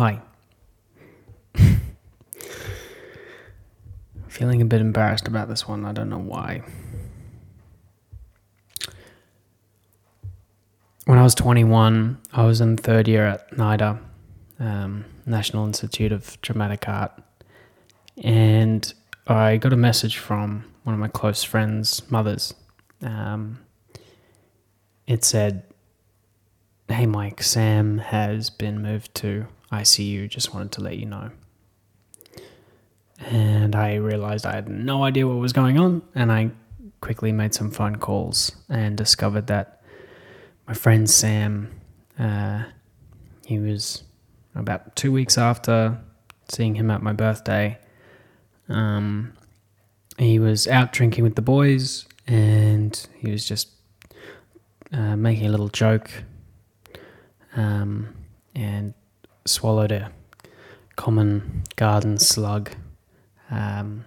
Hi. Feeling a bit embarrassed about this one. I don't know why. When I was 21, I was in third year at NIDA, um, National Institute of Dramatic Art, and I got a message from one of my close friends' mothers. Um, it said, Hey Mike, Sam has been moved to ICU. Just wanted to let you know. And I realized I had no idea what was going on, and I quickly made some phone calls and discovered that my friend Sam, uh, he was about two weeks after seeing him at my birthday. Um, he was out drinking with the boys, and he was just uh, making a little joke, um, and swallowed a common garden slug um,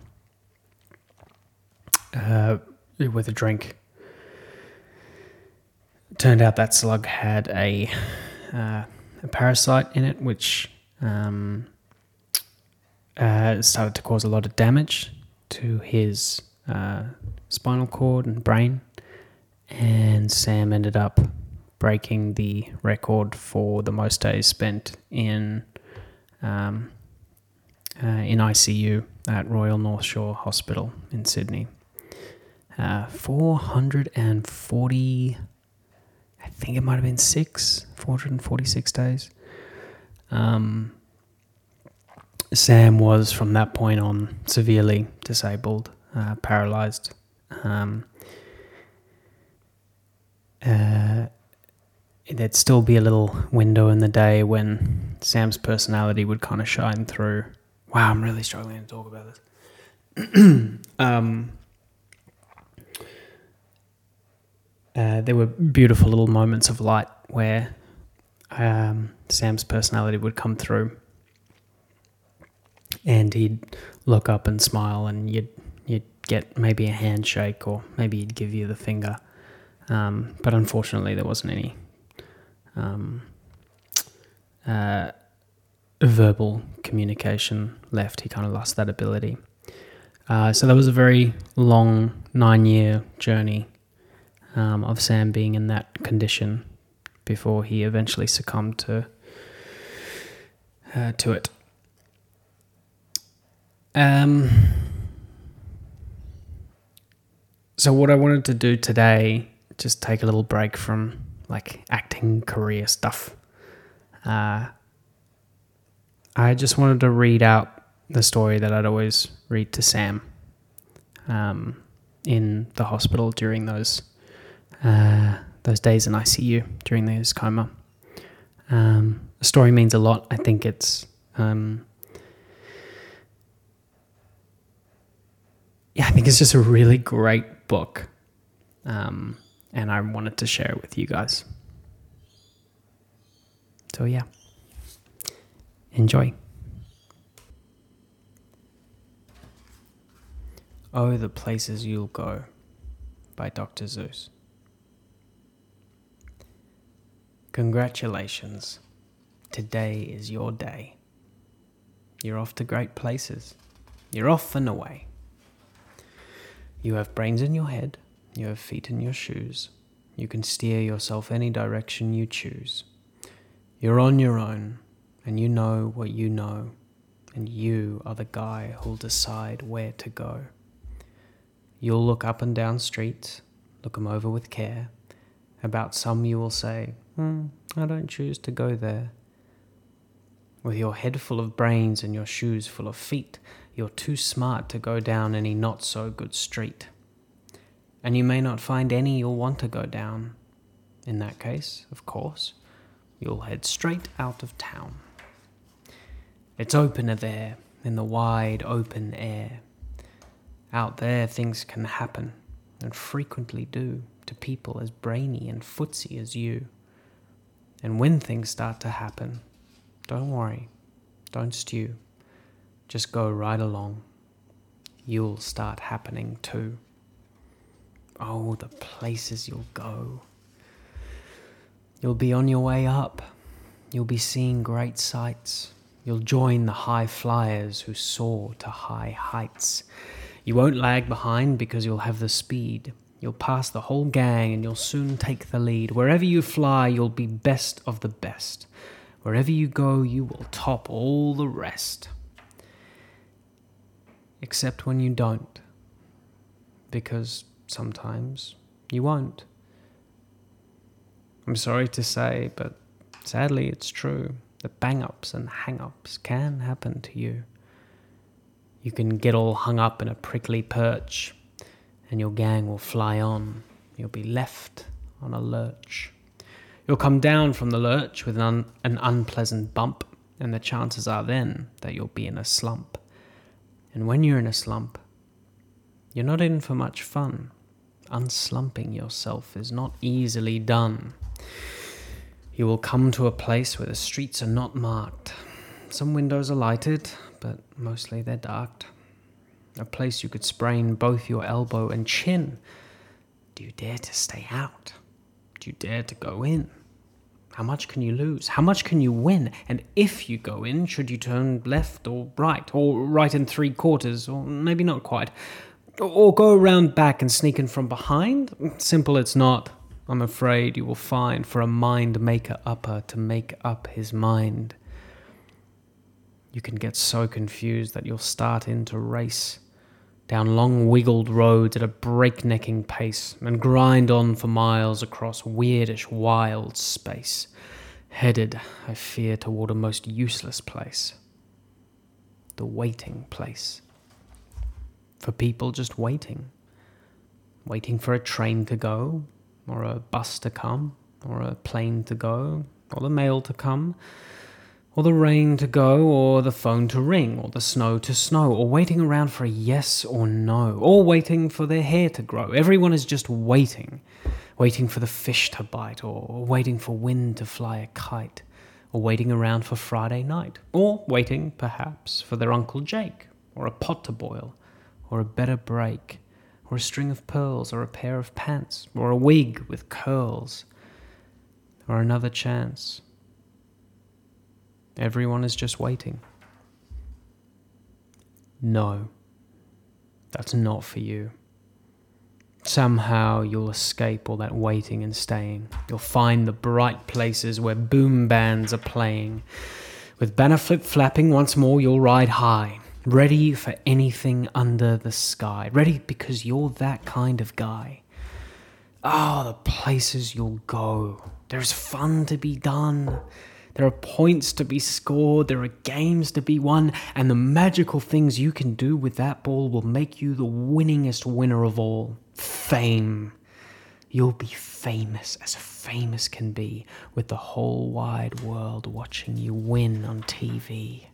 uh, with a drink. turned out that slug had a, uh, a parasite in it, which um, uh, started to cause a lot of damage to his uh, spinal cord and brain. And Sam ended up breaking the record for the most days spent in um, uh, in ICU at Royal North Shore Hospital in Sydney. Uh, 440, I think it might have been six, 446 days. Um, Sam was from that point on severely disabled, uh, paralyzed. Um, uh, there'd still be a little window in the day when Sam's personality would kind of shine through. Wow, I'm really struggling to talk about this. um, uh, there were beautiful little moments of light where um, Sam's personality would come through, and he'd look up and smile, and you'd you'd get maybe a handshake, or maybe he'd give you the finger. Um, but unfortunately, there wasn't any um, uh, verbal communication left. He kind of lost that ability. Uh, so that was a very long nine year journey um, of Sam being in that condition before he eventually succumbed to uh, to it. Um, so what I wanted to do today, just take a little break from like acting career stuff. Uh, I just wanted to read out the story that I'd always read to Sam um, in the hospital during those uh, those days in ICU during his coma. Um, the story means a lot. I think it's um, yeah, I think it's just a really great book. Um, and I wanted to share it with you guys. So, yeah, enjoy. Oh, the places you'll go by Dr. Seuss. Congratulations. Today is your day. You're off to great places. You're off and away. You have brains in your head you have feet in your shoes. You can steer yourself any direction you choose. You're on your own, and you know what you know, and you are the guy who'll decide where to go. You'll look up and down streets, look 'em over with care. About some you will say, hmm, I don't choose to go there. With your head full of brains and your shoes full of feet, you're too smart to go down any not so good street and you may not find any you'll want to go down. In that case, of course, you'll head straight out of town. It's opener there, in the wide open air. Out there, things can happen, and frequently do, to people as brainy and footsy as you. And when things start to happen, don't worry, don't stew, just go right along. You'll start happening too. Oh, the places you'll go. You'll be on your way up. You'll be seeing great sights. You'll join the high flyers who soar to high heights. You won't lag behind because you'll have the speed. You'll pass the whole gang and you'll soon take the lead. Wherever you fly, you'll be best of the best. Wherever you go, you will top all the rest. Except when you don't. Because sometimes you won't. I'm sorry to say, but sadly it's true that bang ups and hang ups can happen to you. You can get all hung up in a prickly perch, and your gang will fly on. You'll be left on a lurch. You'll come down from the lurch with an, un- an unpleasant bump, and the chances are then that you'll be in a slump. And when you're in a slump, you're not in for much fun. Unslumping yourself is not easily done. You will come to a place where the streets are not marked. Some windows are lighted, but mostly they're darked. A place you could sprain both your elbow and chin. Do you dare to stay out? Do you dare to go in? How much can you lose? How much can you win? And if you go in, should you turn left or right? Or right in three quarters? Or maybe not quite? Or go around back and sneak in from behind? Simple it's not. I'm afraid you will find for a mind maker upper to make up his mind. You can get so confused that you'll start in to race down long wiggled roads at a breaknecking pace and grind on for miles across weirdish wild space, headed, I fear, toward a most useless place the waiting place. For people just waiting. Waiting for a train to go, or a bus to come, or a plane to go, or the mail to come, or the rain to go, or the phone to ring, or the snow to snow, or waiting around for a yes or no, or waiting for their hair to grow. Everyone is just waiting, waiting for the fish to bite, or waiting for wind to fly a kite, or waiting around for Friday night, or waiting, perhaps, for their Uncle Jake, or a pot to boil, or a better break, or a string of pearls, or a pair of pants, or a wig with curls, or another chance. Everyone is just waiting. No, that's not for you. Somehow you'll escape all that waiting and staying. You'll find the bright places where boom bands are playing. With banner flip flapping once more, you'll ride high, ready for anything under the sky. Ready because you're that kind of guy. Oh, the places you'll go. There's fun to be done. There are points to be scored, there are games to be won, and the magical things you can do with that ball will make you the winningest winner of all fame. You'll be famous as famous can be, with the whole wide world watching you win on TV.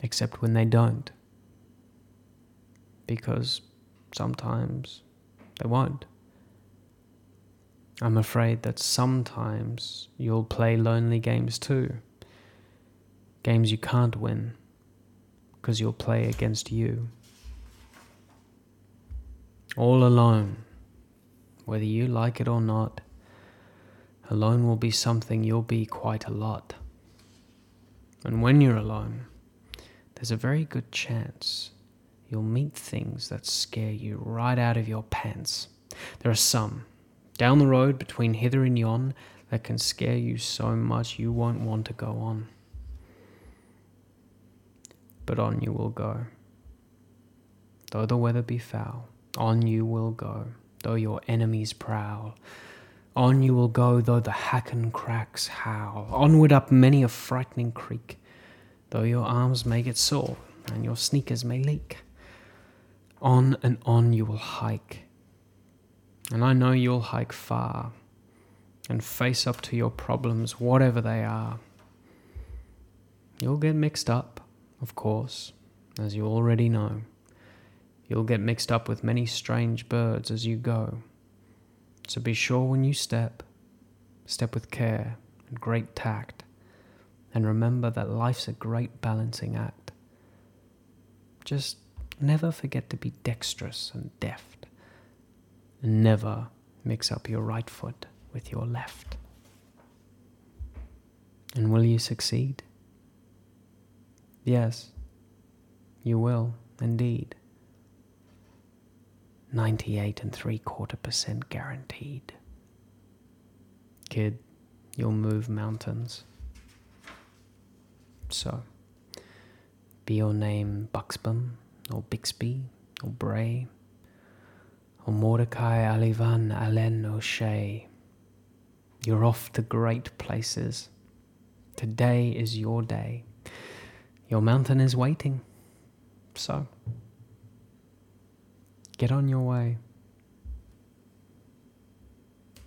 Except when they don't. Because sometimes they won't. I'm afraid that sometimes you'll play lonely games too. Games you can't win because you'll play against you. All alone, whether you like it or not, alone will be something you'll be quite a lot. And when you're alone, there's a very good chance you'll meet things that scare you right out of your pants. There are some down the road between hither and yon that can scare you so much you won't want to go on. But on you will go. Though the weather be foul, on you will go, though your enemies prowl. On you will go, though the Hakken-Kraks howl. Onward up many a frightening creek, though your arms may get sore and your sneakers may leak. On and on you will hike and I know you'll hike far and face up to your problems, whatever they are. You'll get mixed up, of course, as you already know. You'll get mixed up with many strange birds as you go. So be sure when you step, step with care and great tact, and remember that life's a great balancing act. Just never forget to be dexterous and deft never mix up your right foot with your left. And will you succeed? Yes, you will, indeed. 98 and three quarter percent guaranteed. Kid, you'll move mountains. So, be your name Buxbaum, or Bixby, or Bray, or Mordecai Ali Van Allen O'Shea. You're off to great places. Today is your day. Your mountain is waiting. So, get on your way.